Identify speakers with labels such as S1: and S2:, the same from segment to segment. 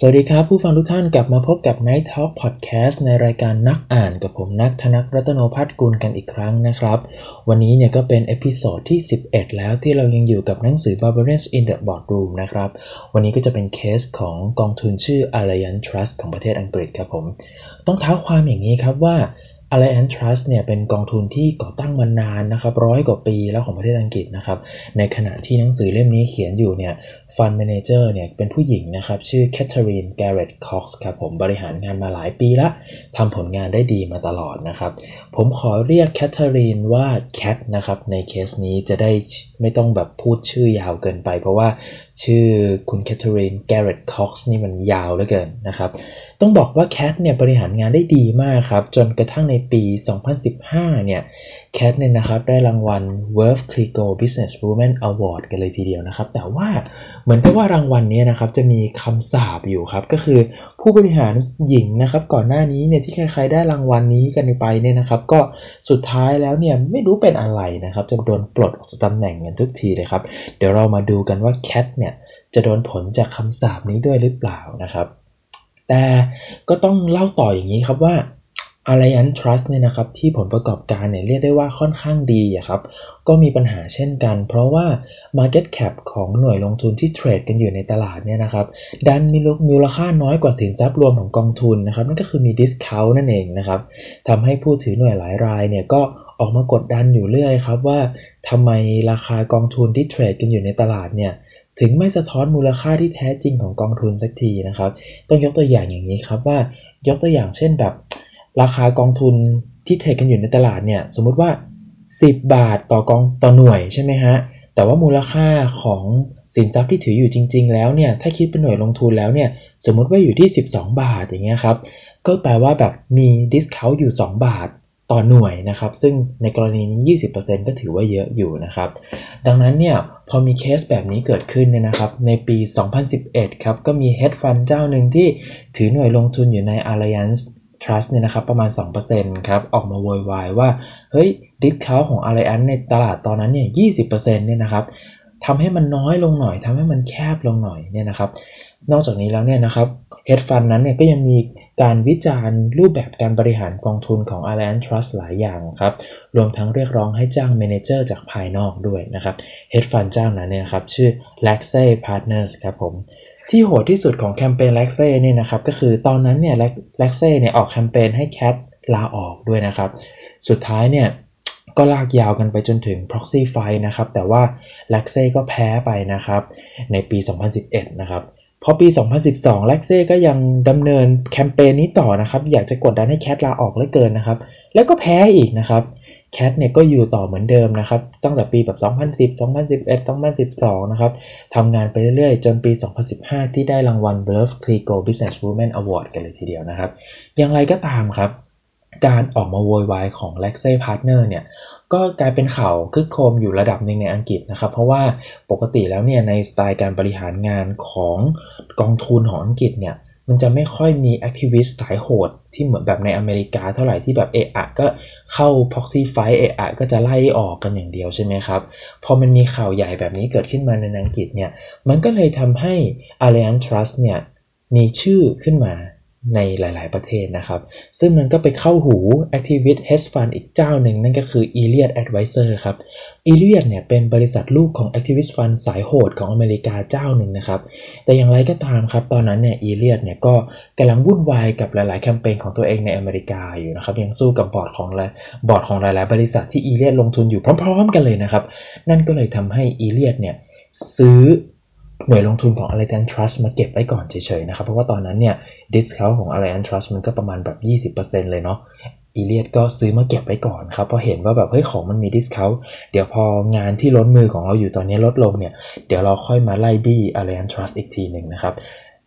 S1: สวัสดีครับ ผู้ฟังทุกท่านกลับมาพบกับ Night Talk Podcast ในรายการนักอ่านกับผมนักธนกรัตนพัฒน์กุลกันอีกครั้งนะครับ วันนี้เนี่ยก็เป็น episode ที่ 11 แล้วที่เรายังอยู่กับหนังสือ Barbarians in the Boardroom นะครับ วันนี้ก็จะเป็นเคสของกองทุนชื่อ Alliance Trust ของประเทศอังกฤษครับผม ต้องเท้าความอย่างนี้ครับว่า Alliance Trust เนี่ยเป็นกองทุนที่ก่อตั้งมานานนะครับร้อยกว่าปีแล้วของประเทศอังกฤษนะครับในขณะที่หนังสือเล่มนี้เขียนอยู่เนี่ย fund manager เนี่ยเป็นผู้หญิงนะครับ ชื่อแคทเธอรีนแกเรตคอกส์ครับผมบริหารงานมาหลายปีละทำผลงานได้ดีมาตลอดนะครับ ผมขอเรียกแคทเธอรีนว่าแคทนะครับในเคสนี้จะได้ไม่ต้องแบบพูดชื่อยาวเกินไป เพราะว่าชื่อคุณแคทเธอรีนแกเรตคอกส์นี่มันยาวเหลือเกินนะครับ ต้องบอกว่าแคทเนี่ยบริหารงานได้ดีมากครับ จนกระทั่งในปี 2015 เนี่ยแคทเนี่ยนะครับได้รางวัล w o r l d c l i c o Business Woman Award กันเลยทีเดียวนะครับ แต่ว่าเหมือนกับว่ารางวัลนี้นะครับจะมีคำสาบอยู่ครับ ก็คือผู้บริหารหญิงนะครับ ก่อนหน้านี้เนี่ยที่ใครๆได้รางวัลนี้กันไปเนี่ยนะครับ ก็สุดท้ายแล้วเนี่ยไม่รู้เป็นอะไรนะครับ จะโดนปลดออกจากตำแหน่งกันทุกทีเลยครับ เดี๋ยวเรามาดูกันว่าแคทเนี่ยจะโดนผลจากคำสาบนี้ด้วยหรือเปล่านะครับ แต่ก็ต้องเล่าต่ออย่างนี้ครับว่า Allianz Trust เนี่ยนะครับที่ผลประกอบการเนี่ยเรียกได้ว่าค่อนข้างดีครับก็มีปัญหาเช่นกัน เพราะว่า Market Cap ของหน่วยลงทุนที่เทรดกันอยู่ในตลาดเนี่ยนะครับดันมีมูลค่าน้อยกว่าสินทรัพย์รวมของกองทุนนะครับนั่นก็คือมี discount นั่นเองนะครับทำให้ผู้ถือหน่วยหลายรายเนี่ยก็ออกมากดดันอยู่เรื่อยครับว่าทำไมราคากองทุนที่เทรดกันอยู่ในตลาดเนี่ยถึงไม่สะท้อนมูลค่าที่แท้จริงของกองทุนสักทีนะครับ ต้องยกตัวอย่างอย่างนี้ครับว่า ยกตัวอย่างเช่นแบบ ราคากองทุนที่ trade กันอยู่ในตลาดเนี่ยสมมุติว่า 10 บาทต่อกองต่อหน่วยใช่ไหมฮะแต่ว่ามูลค่าของสินทรัพย์ที่ถืออยู่จริง ๆ แล้วเนี่ยถ้าคิดเป็นหน่วยลงทุนแล้วเนี่ยสมมุติว่าอยู่ที่ 12 บาทอย่างเงี้ยครับก็แปลว่าแบบมี discount อยู่ 2 บาทต่อหน่วยนะครับ ซึ่งในกรณีนี้ 20%ก็ถือว่าเยอะอยู่นะครับ ดังนั้นเนี่ยพอมีเคสแบบนี้เกิดขึ้นเนี่ยนะครับ ในปี 2011 ครับ ก็มี hedge fund เจ้าหนึ่งที่ถือหน่วยลงทุนอยู่ใน Alliance Trust เนี่ยนะครับประมาณ 2%ครับออกมาโวยวายว่า เฮ้ยดิสคาวของ Alliance ในตลาดตอนนั้นเนี่ย 20%เนี่ยนะครับทำให้มันน้อยลงหน่อยทำให้มันแคบลงหน่อยเนี่ยนะครับ นอกจากนี้แล้วเนี่ยนะครับ hedge fund นั้นเนี่ยก็ยังมีการวิจารณ์รูปแบบการบริหารกองทุนของ Allianz Trust หลายอย่างครับ รวมทั้งเรียกร้องให้จ้างเมนเจอร์จากภายนอกด้วยนะครับ hedge fund เจ้านั้นเนี่ยครับชื่อ l a x e Partners ครับผม ที่โหดที่สุดของแคมเปญ Laxey เนี่ยนะครับก็คือตอนนั้นเนี่ย Laxey เนี่ยออกแคมเปญให้แคทลาออกด้วยนะครับ สุดท้ายเนี่ยก็ลากยาวกันไปจนถึง proxy fight นะครับ แต่ว่า l a x e ก็แพ้ไปนะครับ ในปี 2011 นะครับ พอปี 2012 l a x e ก็ยังดำเนินแคมเปญนี้ต่อนะครับ อยากจะกดดันให้แคทลาออกเลือเกินนะครับ แล้วก็แพ้อีกนะครับ แคทเนี่ยก็อยู่ต่อเหมือนเดิมนะครับ ตั้งแต่ปีแบบ 2010 2011 2012 นะครับทำงานไปเรื่อยๆ จนปี 2015 ที่ได้รางวัล b l u f Clico Business Women Award กันเลยทีเดียวนะครับ อย่างไรก็ตามครับ การออกมาโวยวายของ l e x e Partner เนี่ยก็กลายเป็นข่าวคึกโครมอยู่ระดับหนึ่งในอังกฤษนะครับ เพราะว่าปกติแล้วเนี่ยในสไตล์การบริหารงานของกองทุนของอังกฤษเนี่ย มันจะไม่ค่อยมี activist สายโหด ที่เหมือนแบบในอเมริกาเท่าไหร่ที่แบบเอะอะก็เข้า proxy fight เอะอะก็จะไล่ออกกันอย่างเดียวใช่ไหมครับ พอมันมีข่าวใหญ่แบบนี้เกิดขึ้นมาในอังกฤษเนี่ย มันก็เลยทำให้ Alliance Trust เนี่ยมีชื่อขึ้นมา ในหลาย ๆ ประเทศนะครับ ซึ่งมันก็ไปเข้าหู Activist Hedge Fund อีกเจ้าหนึ่งนั่นก็คือ Elliott Advisor ครับ Elliott เนี่ยเป็นบริษัทลูกของ Activist Fund สายโหดของอเมริกาเจ้าหนึ่งนะครับ แต่อย่างไรก็ตามครับ ตอนนั้นเนี่ย Elliott เนี่ยก็กำลังวุ่นวายกับหลาย ๆ แคมเปญของตัวเองในอเมริกาอยู่นะครับ ยังสู้กับบอร์ดของบอร์ดของหลาย ๆ บริษัทที่ Elliott ลงทุนอยู่พร้อม ๆ กันเลยนะครับ นั่นก็เลยทำให้ Elliott เนี่ยซื้อ หน่วยลงทุนของ Allianz Trust มาเก็บไว้ก่อนเฉยๆนะครับ เพราะว่าตอนนั้นเนี่ย discount ของ Allianz Trust มันก็ประมาณแบบ 20%เลยเนาะอีเลียดก็ซื้อมาเก็บไว้ก่อนครับเพราะเห็นว่าแบบเฮ้ยของมันมี discount เดี๋ยวพองานที่ล้นมือของเราอยู่ตอนนี้ลดลงเนี่ย เดี๋ยวเราค่อยมาไล่บี้ Allianz Trust อีกทีหนึ่งนะครับ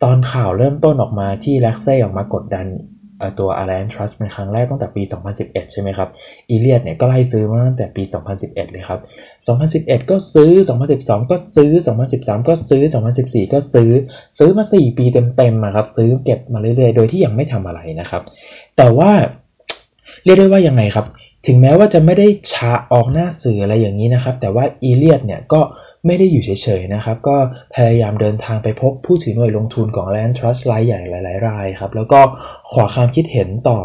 S1: ตอนข่าวเริ่มต้นออกมาที่ l a x เซ่ออกมากดดัน ตัว Allianz Trust เป็นครั้งแรกตั้งแต่ปี 2011 ใช่ไหมครับ อีเลียดเนี่ยก็ไล่ซื้อมาตั้งแต่ปี 2011 เลยครับ 2011 ก็ซื้อ 2012 ก็ซื้อ 2013 ก็ซื้อ 2014 ก็ซื้อ ซื้อมา 4 ปีเต็มๆครับ ซื้อเก็บมาเรื่อยๆ โดยที่ยังไม่ทำอะไรนะครับ แต่ว่าเรียกได้ว่ายังไงครับ ถึงแม้ว่าจะไม่ได้ชาออกหน้าสื่ออะไรอย่างนี้นะครับ แต่ว่าอีเลียดเนี่ยก็ ไม่ได้อยู่เฉย ๆ นะครับ ก็พยายามเดินทางไปพบผู้ถือหน่วยลงทุนของ Land Trust รายใหญ่หลาย ๆ รายครับ แล้วก็ขอความคิดเห็นต่อ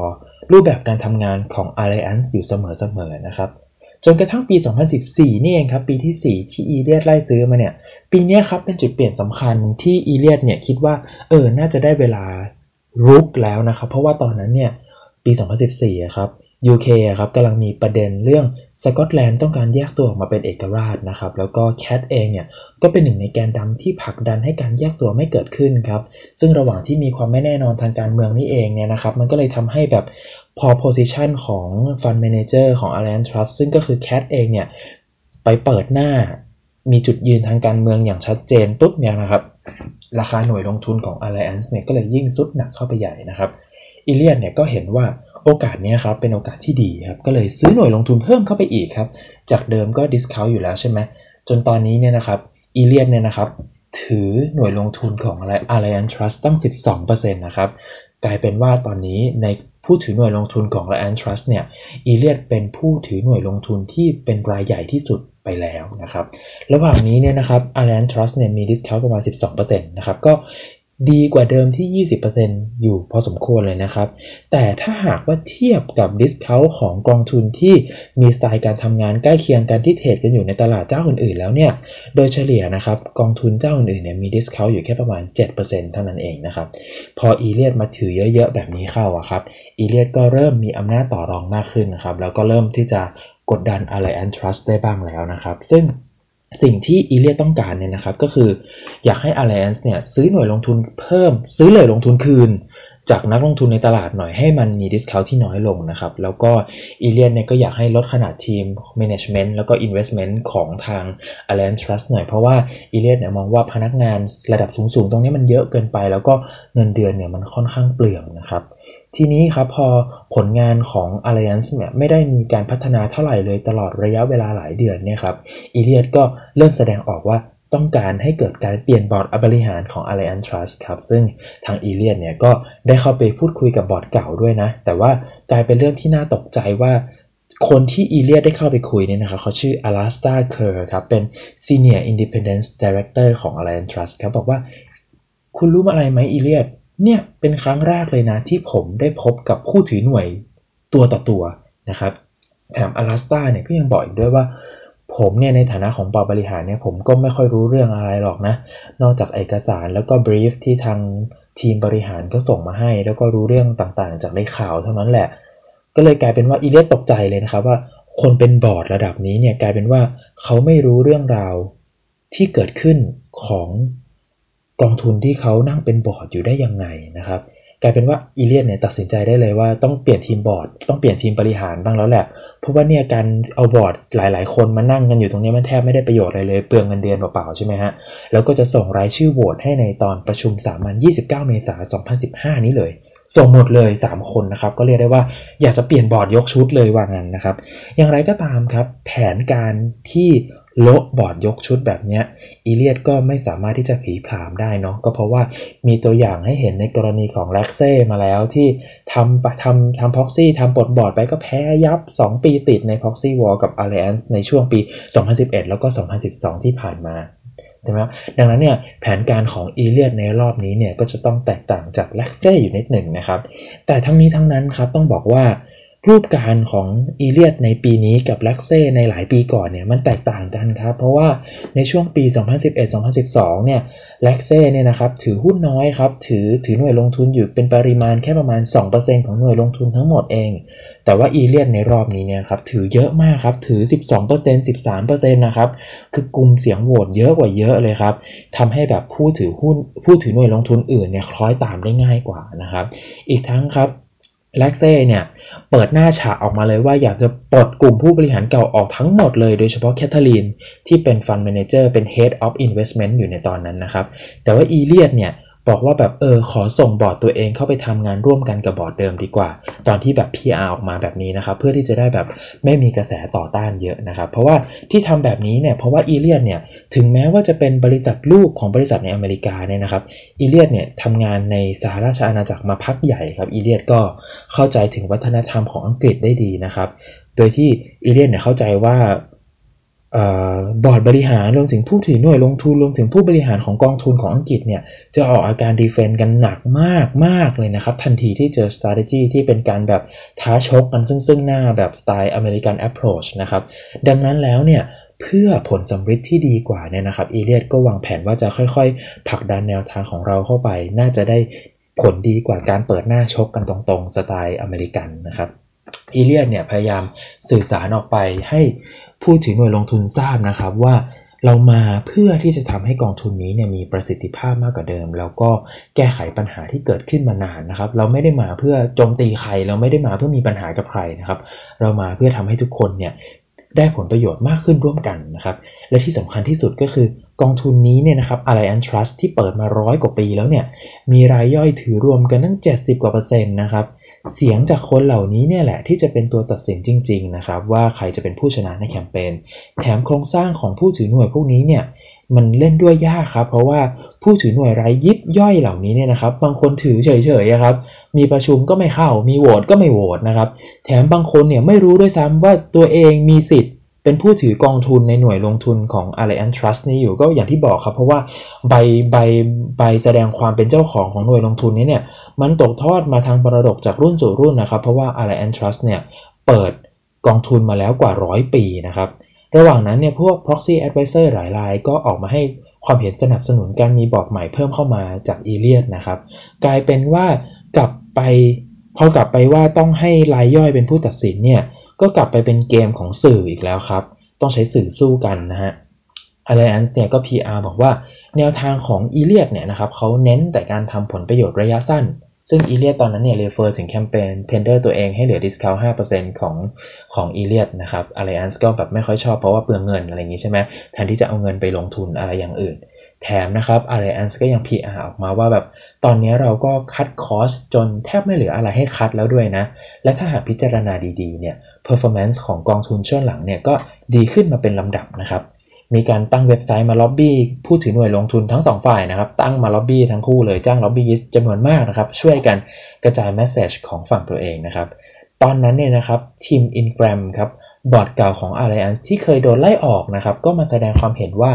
S1: รูปแบบการทำงานของ Alliance อยู่เสมอ ๆ นะครับ จนกระทั่งปี 2014 นี่เองครับ ปีที่ 4 ที่อีเลียดไล่ซื้อมาเนี่ย ปีนี้ครับเป็นจุดเปลี่ยนสำคัญที่อีเลียดเนี่ยคิดว่าเออ น่าจะได้เวลารุกแล้วนะครับ เพราะว่าตอนนั้นเนี่ยปี 2014 ครับ UK ครับกำลังมีประเด็นเรื่อง สกอตแลนด์ต้องการแยกตัวออกมาเป็นเอกราชนะครับ แล้วก็แคทเองเนี่ยก็เป็นหนึ่งในแกนดำที่ผลักดันให้การแยกตัวไม่เกิดขึ้นครับ ซึ่งระหว่างที่มีความไม่แน่นอนทางการเมืองนี่เองเนี่ยนะครับ มันก็เลยทำให้แบบพอ position ของ Fund Manager ของ Allianz Trust ซึ่งก็คือ Cat เองเนี่ยไปเปิดหน้ามีจุดยืนทางการเมืองอย่างชัดเจนปุ๊บเนี่ยนะครับ ราคาหน่วยลงทุนของ Alliance เนี่ยก็เลยยิ่งทรุดหนักเข้าไปใหญ่นะครับ Elliott เนี่ยก็เห็นว่า โอกาสนี้ครับเป็นโอกาสที่ดีครับก็เลยซื้อหน่วยลงทุนเพิ่มเข้าไปอีกครับจากเดิมก็ discount อยู่แล้วใช่ไหมจนตอนนี้เนี่ยนะครับ Elliott เนี่ยนะครับถือหน่วยลงทุนของอะไร Alliance Trust ตั้ง 12%นะครับกลายเป็นว่าตอนนี้ในผู้ถือหน่วยลงทุนของ Alliance Trust เนี่ย Elliott เป็นผู้ถือหน่วยลงทุนที่เป็นรายใหญ่ที่สุดไปแล้วนะครับ ระหว่างนี้เนี่ยนะครับ Alliance Trust เนี่ยมี discount ประมาณ 12%นะครับ ก็ ดีกว่าเดิมที่ 20%อยู่พอสมควรเลยนะครับ แต่ถ้าหากว่าเทียบกับ discount ของกองทุนที่มีสไตล์การทำงานใกล้เคียงกันที่ trade กันอยู่ในตลาดเจ้าอื่นๆ แล้วเนี่ย โดยเฉลี่ยนะครับกองทุนเจ้าอื่นๆเนี่ยมี discount อยู่แค่ประมาณ 7%เท่านั้นเองนะครับ พอ Elliott มาถือเยอะๆ แบบนี้เข้าอะครับ Elliott ก็เริ่มมีอำนาจต่อรองมากขึ้นนะครับ แล้วก็เริ่มที่จะกดดัน Alliance Trust ได้บ้างแล้วนะครับ ซึ่ง สิ่งที่ Elliott ต้องการเนี่ยนะครับก็คืออยากให้ Alliance เนี่ยซื้อหน่วยลงทุนเพิ่ม ซื้อหน่วยลงทุนคืน จากนักลงทุนในตลาดหน่อยให้มันมี discount ที่น้อยลงนะครับ แล้วก็ Elliott เนี่ยก็อยากให้ลดขนาดทีม Management แล้วก็ Investment ของทาง Alliance Trust หน่อย เพราะว่า Elliott เนี่ยมองว่าพนักงานระดับสูงๆ ตรงนี้มันเยอะเกินไป แล้วก็เงินเดือนเนี่ยมันค่อนข้างเปลืองนะครับ ทีนี้ครับพอผลงานของ Alliance เนี่ยไม่ได้มีการพัฒนาเท่าไหร่เลยตลอดระยะเวลาหลายเดือนเนี่ยครับ Elliott ก็เริ่มแสดงออกว่าต้องการให้เกิดการเปลี่ยนบอร์ดบริหารของ Alliance Trust ครับ ซึ่งทาง Elliott เนี่ยก็ได้เข้าไปพูดคุยกับบอร์ดเก่าด้วยนะ แต่ว่ากลายเป็นเรื่องที่น่าตกใจว่าคนที่ Elliott ได้เข้าไปคุยเนี่ยนะครับเขาชื่อ Alastair Kerr ครับเป็น Senior Independent Director ของ Alliance Trust ครับบอกว่า คุณรู้อะไรไหมอีเลียด เนี่ยเป็นครั้งแรกเลยนะที่ผมได้พบกับผู้ถือหน่วยตัวต่อตัวนะครับแถมอลาสตาเนี่ยก็ยังบอกอีกด้วยว่า ผมเนี่ยในฐานะของบอร์ดบริหารเนี่ยผมก็ไม่ค่อยรู้เรื่องอะไรหรอกนะ นอกจากเอกสารแล้วก็บรีฟที่ทางทีมบริหารก็ส่งมาให้ แล้วก็รู้เรื่องต่างๆ จากในข่าวเท่านั้นแหละ ก็เลยกลายเป็นว่าอีเลียตกใจเลยนะครับว่าคนเป็นบอร์ดระดับนี้เนี่ยกลายเป็นว่าเขาไม่รู้เรื่องราวที่เกิดขึ้นของ กองทุนที่เขานั่งเป็นบอร์ดอยู่ได้ยังไงนะครับกลายเป็นว่า Elliott เนี่ยตัดสินใจได้เลยว่าต้องเปลี่ยนทีมบอร์ด ต้องเปลี่ยนทีมบริหารบ้างแล้วแหละ เพราะว่าเนี่ยการเอาบอร์ดหลาย ๆ คนมานั่งกันอยู่ตรงนี้มันแทบไม่ได้ประโยชน์อะไรเลยเปลืองเงินเดือนเปล่าๆใช่ไหมฮะแล้วก็จะส่งรายชื่อโหวตให้ในตอนประชุมสามัญ29 เมษายน 2015 นี้เลยส่งหมดเลย 3 คนนะครับ ก็เรียกได้ว่าอยากจะเปลี่ยนบอร์ดยกชุดเลยว่างั้นนะครับ อย่างไรก็ตามครับ แผนการที่ โละบอร์ดยกชุดแบบนี้ Elliott ก็ไม่สามารถที่จะผลีผามได้เนาะก็เพราะว่ามีตัวอย่างให้เห็นในกรณีของ Laxey มาแล้วที่ทำทำทำ proxy ทำปลดบอร์ดไปก็แพ้ยับ 2 ปีติดใน proxy war กับ Alliance ในช่วงปี 2011 แล้วก็ 2012 ที่ผ่านมาใช่ไหมดังนั้นเนี่ยแผนการของ Elliott ในรอบนี้เนี่ยก็จะต้องแตกต่างจาก Laxey อยู่นิดหนึ่งนะครับแต่ทั้งนี้ทั้งนั้นครับต้องบอกว่า รูปการของอีเลียดในปีนี้กับแล็กเซ่ในหลายปีก่อนเนี่ยมันแตกต่างกันครับ เพราะว่าในช่วงปี 2011-2012 เนี่ยแล็กเซ่เนี่ยนะครับถือหุ้นน้อยครับถือถือหน่วยลงทุนอยู่เป็นปริมาณแค่ประมาณ 2%ของหน่วยลงทุนทั้งหมดเอง แต่ว่าอีเลียดในรอบนี้เนี่ยครับถือเยอะมากครับถือ 12% 13%นะครับคือกลุ่มเสียงโหวตเยอะกว่าเยอะเลยครับทำให้แบบผู้ถือหุ้นผู้ถือหน่วยลงทุนอื่นเนี่ยคล้อยตามได้ง่ายกว่านะครับอีกทั้งครับ Laxey เนี่ยเปิดหน้าฉากออกมาเลยว่าอยากจะปลดกลุ่มผู้บริหารเก่าออกทั้งหมดเลย โดยเฉพาะแคทเธอรีนที่เป็น fund manager เป็น Head of Investment อยู่ในตอนนั้นนะครับ แต่ว่า Elliott เนี่ย บอกว่าแบบเออขอส่งบอร์ดตัวเองเข้าไปทำงานร่วมกันกับบอร์ดเดิมดีกว่า ตอนที่แบบ PR ออกมาแบบนี้นะครับเพื่อที่จะได้แบบไม่มีกระแสต่อต้านเยอะนะครับ เพราะว่าที่ทำแบบนี้เนี่ยเพราะว่า Elliott เนี่ยถึงแม้ว่าจะเป็นบริษัทลูกของบริษัทในอเมริกาเนี่ยนะครับ Elliott เนี่ยทำงานในสหราชอาณาจักรมาพักใหญ่ครับ Elliott ก็เข้าใจถึงวัฒนธรรมของอังกฤษได้ดีนะครับโดยที่ Elliott เนี่ยเข้าใจว่า บอร์ดบริหารรวมถึงผู้ถือหน่วยลงทุนรวมถึงผู้บริหารของกองทุนของอังกฤษเนี่ยจะออกอาการ defend กันหนักมากมากเลยนะครับ ทันทีที่เจอ strategy ที่เป็นการแบบท้าชกกันซึ่งซึ่งหน้าแบบสไตล์อเมริกัน approach นะครับ ดังนั้นแล้วเนี่ยเพื่อผลสำฤทธิ์ที่ดีกว่าเนี่ยนะครับอีเลียดก็วางแผนว่าจะค่อยๆผลักดันแนวทางของเราเข้าไป น่าจะได้ผลดีกว่าการเปิดหน้าชกกันตรงๆ สไตล์อเมริกันนะครับอีเลียดเนี่ยพยายามสื่อสารออกไปให้ ผู้ถือหน่วยลงทุนทราบนะครับว่าเรามาเพื่อที่จะทำให้กองทุนนี้เนี่ยมีประสิทธิภาพมากกว่าเดิม แล้วก็แก้ไขปัญหาที่เกิดขึ้นมานานนะครับ เราไม่ได้มาเพื่อโจมตีใคร เราไม่ได้มาเพื่อมีปัญหากับใครนะครับ เรามาเพื่อทำให้ทุกคนเนี่ยได้ผลประโยชน์มากขึ้นร่วมกันนะครับ และที่สำคัญที่สุดก็คือกองทุนนี้เนี่ยนะครับ Allianz Trust ที่เปิดมาร้อยกว่าปีแล้วเนี่ยมีรายย่อยถือรวมกันตั้ง 70 กว่าเปอร์เซ็นต์นะครับ เสียงจากคนเหล่านี้เนี่ยแหละที่จะเป็นตัวตัดสินจริง ๆ นะครับ ว่าใครจะเป็นผู้ชนะในแคมเปญแถมโครงสร้างของผู้ถือหน่วยพวกนี้เนี่ยมันเล่นด้วยยากครับ เพราะว่าผู้ถือหน่วยรายยิบย่อยเหล่านี้เนี่ยนะครับ บางคนถือเฉยๆครับมีประชุมก็ไม่เข้า มีโหวตก็ไม่โหวตนะครับ แถมบางคนเนี่ยไม่รู้ด้วยซ้ำว่าตัวเองมีสิทธิ์ เป็นผู้ถือกองทุนในหน่วยลงทุนของ Allianz Trust นี้อยู่ก็อย่างที่บอกครับ เพราะว่าใบใบใบแสดงความเป็นเจ้าของของหน่วยลงทุนนี้เนี่ยมันตกทอดมาทางบรดกจากรุ่นสู่รุ่นนะครับ เพราะว่า Allianz Trust เนี่ยเปิดกองทุนมาแล้วกว่าร้อยปีนะครับระหว่างนั้นเนี่ยพวก proxy advisor หลายรายก็ออกมาให้ความเห็นสนับสนุนการมีบอร์ดใหม่เพิ่มเข้ามาจากอีเลียดนะครับ กลายเป็นว่ากลับไปพอกลับไปว่าต้องให้รายย่อยเป็นผู้ตัดสินเนี่ย ก็กลับไปเป็นเกมของสื่ออีกแล้วครับ ต้องใช้สื่อสู้กันนะฮะ Alliance เนี่ยก็ PR บอกว่าแนวทางของอีเลียดเนี่ยนะครับเขาเน้นแต่การทำผลประโยชน์ระยะสั้น ซึ่งอีเลียดตอนนั้นเนี่ยเรเฟอร์ถึงแคมเปญ tender ตัวเองให้เหลือ discount 5%ของของอีเลียดนะครับ Alliance ก็แบบไม่ค่อยชอบเพราะว่าเปลืองเงินอะไรอย่างนี้ใช่ไหมแทนที่จะเอาเงินไปลงทุนอะไรอย่างอื่น แถมนะครับ Alliance ก็ยัง PR ออกมาว่าแบบตอนนี้เราก็ cut cost จนแทบไม่เหลืออะไรให้ cut แล้วด้วยนะ และถ้าหากพิจารณาดีๆเนี่ย performance ของกองทุนช่วงหลังเนี่ยก็ดีขึ้นมาเป็นลำดับนะครับ มีการตั้งเว็บไซต์มาล็อบบี้ผู้ถือหน่วยลงทุนทั้งสองฝ่ายนะครับ ตั้งมาล็อบบี้ทั้งคู่เลยจ้าง lobbyist จำนวนมากนะครับ ช่วยกันกระจาย message ของฝั่งตัวเองนะครับ ตอนนั้นเนี่ยนะครับทีมอินกรมครับบอร์ดเก่าของ Alliance ที่เคยโดนไล่ออกนะครับก็มาแสดงความเห็นว่า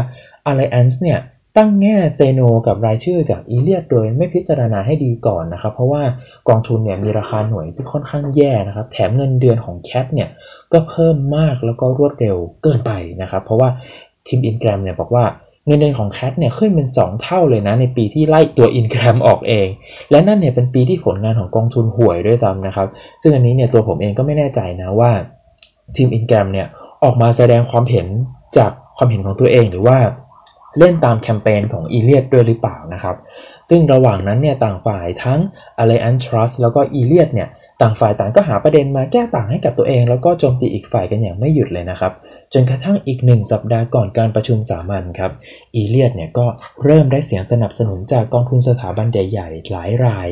S1: Alliance เนี่ย ตั้งแง่เซโนกับรายชื่อจากอีเลียดโดยไม่พิจารณาให้ดีก่อนนะครับ เพราะว่ากองทุนเนี่ยมีราคาหน่วยที่ค่อนข้างแย่นะครับ แถมเงินเดือนของแคทเนี่ยก็เพิ่มมากแล้วก็รวดเร็วเกินไปนะครับ เพราะว่าทีมอินแกรมเนี่ยบอกว่าเงินเดือนของแคทเนี่ยขึ้นเป็น 2 เท่าเลยนะในปีที่ไล่ตัวอินแกรมออกเอง และนั่นเนี่ยเป็นปีที่ผลงานของกองทุนห่วยด้วยซ้ำนะครับ ซึ่งอันนี้เนี่ยตัวผมเองก็ไม่แน่ใจนะว่าทีมอินแกรมเนี่ยออกมาแสดงความเห็นจากความเห็นของตัวเองหรือว่า เล่นตามแคมเปญของอีเลียดด้วยหรือเปล่านะครับ ซึ่งระหว่างนั้นเนี่ยต่างฝ่ายทั้ง Alliance Trust แล้วก็อีเลียดเนี่ยต่างฝ่ายต่างก็หาประเด็นมาแก้ต่างให้กับตัวเอง แล้วก็โจมตีอีกฝ่ายกันอย่างไม่หยุดเลยนะครับ จนกระทั่งอีกหนึ่งสัปดาห์ก่อนการประชุมสามัญครับอีเลียดเนี่ยก็เริ่มได้เสียงสนับสนุนจากกองทุนสถาบันใหญ่ๆ หลายราย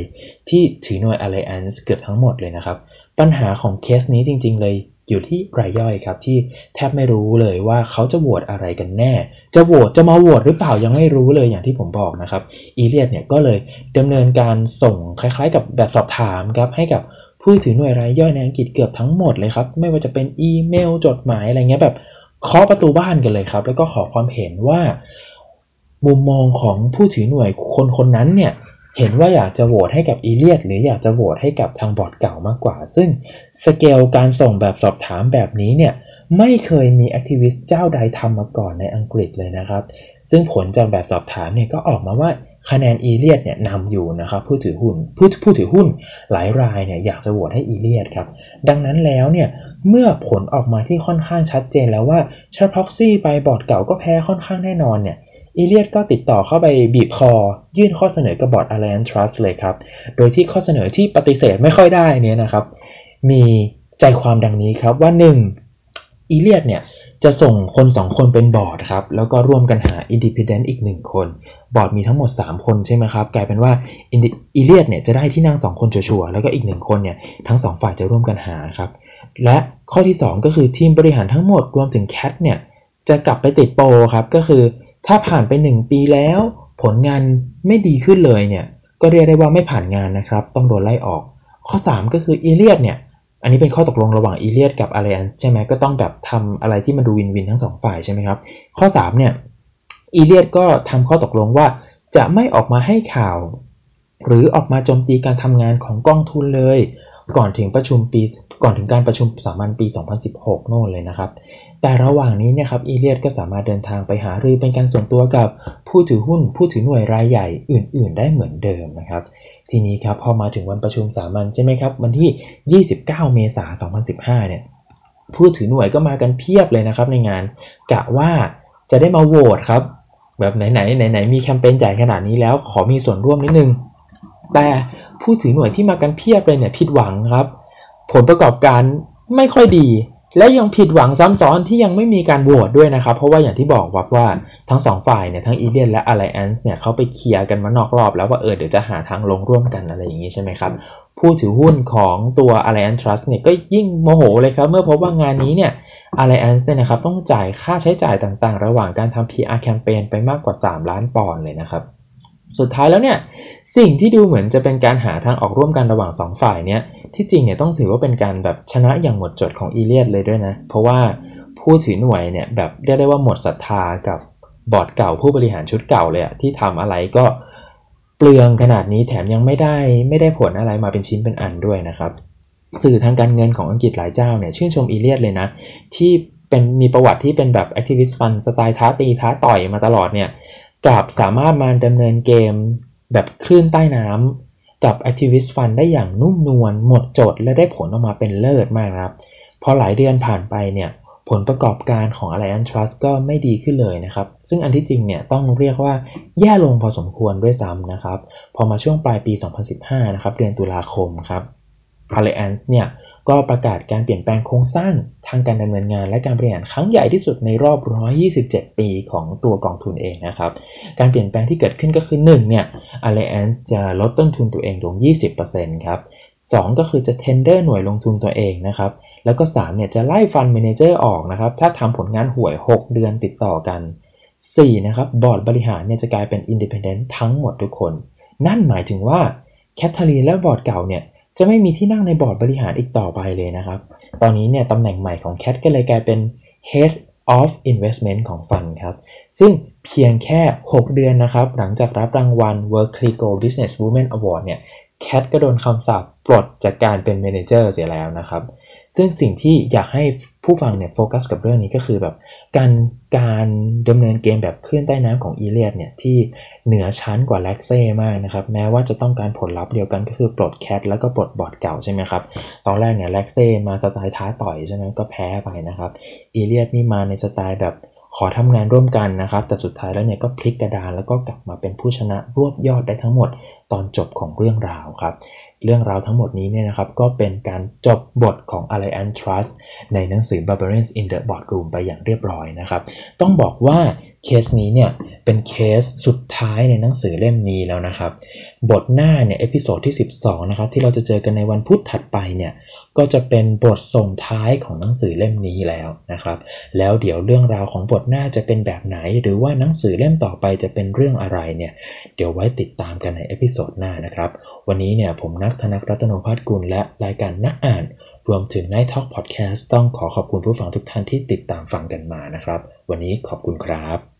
S1: ที่ถือหน่วย Alliance เกือบทั้งหมดเลยนะครับ ปัญหาของเคสนี้จริง ๆ เลย อยู่ที่รายย่อยครับที่แทบไม่รู้เลยว่าเขาจะโหวตอะไรกันแน่ จะโหวตจะมาโหวตหรือเปล่ายังไม่รู้เลยอย่างที่ผมบอกนะครับอีเลียดเนี่ยก็เลยดำเนินการส่งคล้ายๆ กับแบบสอบถามครับให้กับผู้ถือหน่วยรายย่อยในอังกฤษเกือบทั้งหมดเลยครับไม่ว่าจะเป็นอีเมลจดหมายอะไรเงี้ยแบบเคาะประตูบ้านกันเลยครับ แล้วก็ขอความเห็นว่า มุมมองของผู้ถือหน่วยคนคนนั้นเนี่ย เห็นว่าอยากจะโหวตให้กับ Elliott หรืออยากจะโหวตให้กับทางบอร์ดเก่ามากกว่า ซึ่งสเกลการส่งแบบสอบถามแบบนี้เนี่ยไม่เคยมี activist เจ้าใดทำมาก่อนในอังกฤษเลยนะครับ ซึ่งผลจากแบบสอบถามเนี่ยก็ออกมาว่าคะแนน Elliott เนี่ยนำอยู่นะครับผู้ถือหุ้นผู้ผู้ถือหุ้นหลายรายเนี่ยอยากจะโหวตให้ Elliott ครับ ดังนั้นแล้วเนี่ยเมื่อผลออกมาที่ค่อนข้างชัดเจนแล้วว่าชาร์พ็อกซี่ไปบอร์ดเก่าก็แพ้ค่อนข้างแน่นอนเนี่ย Elliott ก็ติดต่อเข้าไปบีบคอ ยื่นข้อเสนอกับบอร์ด Alliance Trust เลยครับ โดยที่ข้อเสนอที่ปฏิเสธไม่ค่อยได้นี่นะครับ มีใจความดังนี้ครับว่า 1. Elliott เนี่ยจะส่งคน 2 คนเป็นบอร์ดครับ แล้วก็ร่วมกันหา Independent อีก 1 คน บอร์ดมีทั้งหมด 3 คนใช่ไหมครับ กลายเป็นว่าอีเลียดเนี่ยจะได้ที่นั่ง 2 คนชัวร์แล้วก็อีก 1 คนเนี่ยทั้ง 2 ฝ่ายจะร่วมกันหาครับ และข้อที่ 2 ก็คือทีมบริหารทั้งหมดรวมถึงแคทเนี่ยจะกลับไปติดโปรครับก็คือ ถ้าผ่านไป 1 ปีแล้ว ผลงานไม่ดีขึ้นเลยเนี่ยก็เรียกได้ว่าไม่ผ่านงานนะครับ ต้องโดนไล่ออก ข้อ 3 ก็คืออีเลียดเนี่ยอันนี้เป็นข้อตกลงระหว่างอีเลียดกับอ l ล i น n ์ใช่ไหมก็ต้องแบบทำอะไรที่มันดูวินวินทั้งสองฝ่ายใช่ไหมครับข้อ3เนี่ยอีเลียดก็ทำข้อตกลงว่าจะไม่ออกมาให้ข่าว หรือออกมาโจมตีการทำงานของกองทุนเลย ก่อนถึงประชุมปีก่อนถึงการประชุมสามัญปี 2016 โน่นเลยนะครับ แต่ระหว่างนี้เนี่ยครับอีเลียดก็สามารถเดินทางไปหารือเป็นการส่วนตัวกับผู้ถือหุ้น ผู้ถือหน่วยรายใหญ่อื่น ๆ ได้เหมือนเดิมนะครับ ทีนี้ครับพอมาถึงวันประชุมสามัญใช่ไหมครับ วันที่ 29 เมษายน 2015 เนี่ยผู้ถือหน่วยก็มากันเพียบเลยนะครับในงานกะว่าจะได้มาโหวตครับ แบบไหนไหนไหนไหนมีแคมเปญใหญ่ขนาดนี้แล้วขอมีส่วนร่วมนิดนึง แต่ผู้ถือหน่วยที่มากันเพียบเลยเนี่ยผิดหวังครับ ผลประกอบการไม่ค่อยดี และยังผิดหวังซ้ำซ้อนที่ยังไม่มีการโหวตด้วยนะครับ เพราะว่าอย่างที่บอกว่าว่าทั้งสองฝ่ายเนี่ยทั้งอีเลียนและ Alliance เนี่ยเขาไปเคลียร์กันมานอกรอบแล้วว่าเออเดี๋ยวจะหาทางลงร่วมกันอะไรอย่างนี้ใช่ไหมครับ ผู้ถือหุ้นของตัว Alliance Trust เนี่ยก็ยิ่งโมโหเลยครับ เมื่อพบว่างานนี้เนี่ย Alliance เนี่ยนะครับต้องจ่ายค่าใช้จ่ายต่างๆ ระหว่างการทำ PR แคมเปญไปมากกว่า 3 ล้านปอนด์เลยนะครับ สุดท้ายแล้วเนี่ย สิ่งที่ดูเหมือนจะเป็นการหาทางออกร่วมกันระหว่าง 2 ฝ่ายเนี่ยที่จริงเนี่ยต้องถือว่าเป็นการแบบชนะอย่างหมดจดของอีเลียดเลยด้วยนะ เพราะว่าผู้ถือหน่วยเนี่ยแบบเรียกได้ว่าหมดศรัทธากับบอร์ดเก่าผู้บริหารชุดเก่าเลยอะที่ทำอะไรก็เปลืองขนาดนี้แถมยังไม่ได้ไม่ได้ผลอะไรมาเป็นชิ้นเป็นอันด้วยนะครับ สื่อทางการเงินของอังกฤษหลายเจ้าเนี่ยชื่นชม Elliott เลยนะ ที่เป็นมีประวัติที่เป็นแบบ activist fund สไตล์ท้าตีท้าต่อยมาตลอดเนี่ยกับสามารถมาดำเนินเกม แบบคลื่นใต้น้ำกับ Activist Fund ได้อย่างนุ่มนวลหมดจด และได้ผลออกมาเป็นเลิศมากครับ พอหลายเดือนผ่านไปเนี่ยผลประกอบการของ Alliance Trust ก็ไม่ดีขึ้นเลยนะครับ ซึ่งอันที่จริงเนี่ยต้องเรียกว่าแย่ลงพอสมควรด้วยซ้ำนะครับ พอมาช่วงปลายปี 2015 นะครับ เดือนตุลาคมครับ Alliance เนี่ยก็ประกาศการเปลี่ยนแปลงโครงสร้างทางการดำเนินงาน และการบริหารครั้งใหญ่ที่สุดในรอบ 127 ปีของตัวกองทุนเองนะครับ การเปลี่ยนแปลงที่เกิดขึ้นก็คือ1เนี่ย Alliance จะลดต้นทุนตัวเองลง 20%ครับ 2 ก็คือจะ tender หน่วยลงทุนตัวเองนะครับ แล้วก็3เนี่ยจะไล่ฟันเมนเจอร์ออกนะครับ ถ้าทำผลงานห่วย 6 เดือนติดต่อกัน 4 นะครับบอร์ดบริหารเนี่ยจะกลายเป็น independent ทั้งหมดทุกคน นั่นหมายถึงว่าแคทเธอรีนและบอร์ดเก่าเนี่ย จะไม่มีที่นั่งในบอร์ดบริหารอีกต่อไปเลยนะครับ ตอนนี้เนี่ยตำแหน่งใหม่ของแคทก็เลยกลายเป็น Head of Investment ของ fund ครับ ซึ่งเพียงแค่ 6 เดือนนะครับ หลังจากรับรางวัล Work c l i c o Business woman Award เนี่ยแคทก็โดนคำสาปปลดจากการเป็น manager เสียแล้วนะครับ ซึ่งสิ่งที่อยากให้ผู้ฟังเนี่ยโฟกัสกับเรื่องนี้ก็คือแบบการการดำเนินเกมแบบคลื่นใต้น้ำของ Elliott เนี่ยที่เหนือชั้นกว่า Laxey มากนะครับแม้ว่าจะต้องการผลลัพธ์เดียวกันก็คือปลดแคทแล้วก็ปลดบอร์ดเก่าใช่ไหมครับตอนแรกเนี่ย Laxey มาสไตล์ท้าต่อยใช่ไหมก็แพ้ไปนะครับ Elliott นี่มาในสไตล์แบบขอทำงานร่วมกันนะครับ แต่สุดท้ายแล้วเนี่ยก็พลิกกระดานแล้วก็กลับมาเป็นผู้ชนะรวบยอดได้ทั้งหมดตอนจบของเรื่องราวครับ เรื่องราวทั้งหมดนี้เนี่ยนะครับก็เป็นการจบบทของ Alliance Trust ในหนังสือ Barbarians in the Boardroom ไปอย่างเรียบร้อยนะครับ ต้องบอกว่า เคสนี้เนี่ยเป็นเคสสุดท้ายในหนังสือเล่มนี้แล้วนะครับ บทหน้าเนี่ย episode ที่ 12 นะครับ ที่เราจะเจอกันในวันพุธถัดไปเนี่ยก็จะเป็นบทส่งท้ายของหนังสือเล่มนี้แล้วนะครับ แล้วเดี๋ยวเรื่องราวของบทหน้าจะเป็นแบบไหน หรือว่าหนังสือเล่มต่อไปจะเป็นเรื่องอะไรเนี่ยเดี๋ยวไว้ติดตามกันใน episode หน้านะครับ วันนี้เนี่ยผมนักธนักรัตนพัฒน์กุลและรายการนักอ่าน รวมถึงใน talk พอดแคสต์ต้องขอขอบคุณผู้ฟังทุกท่านที่ติดตามฟังกันมานะครับ วันนี้ขอบคุณครับ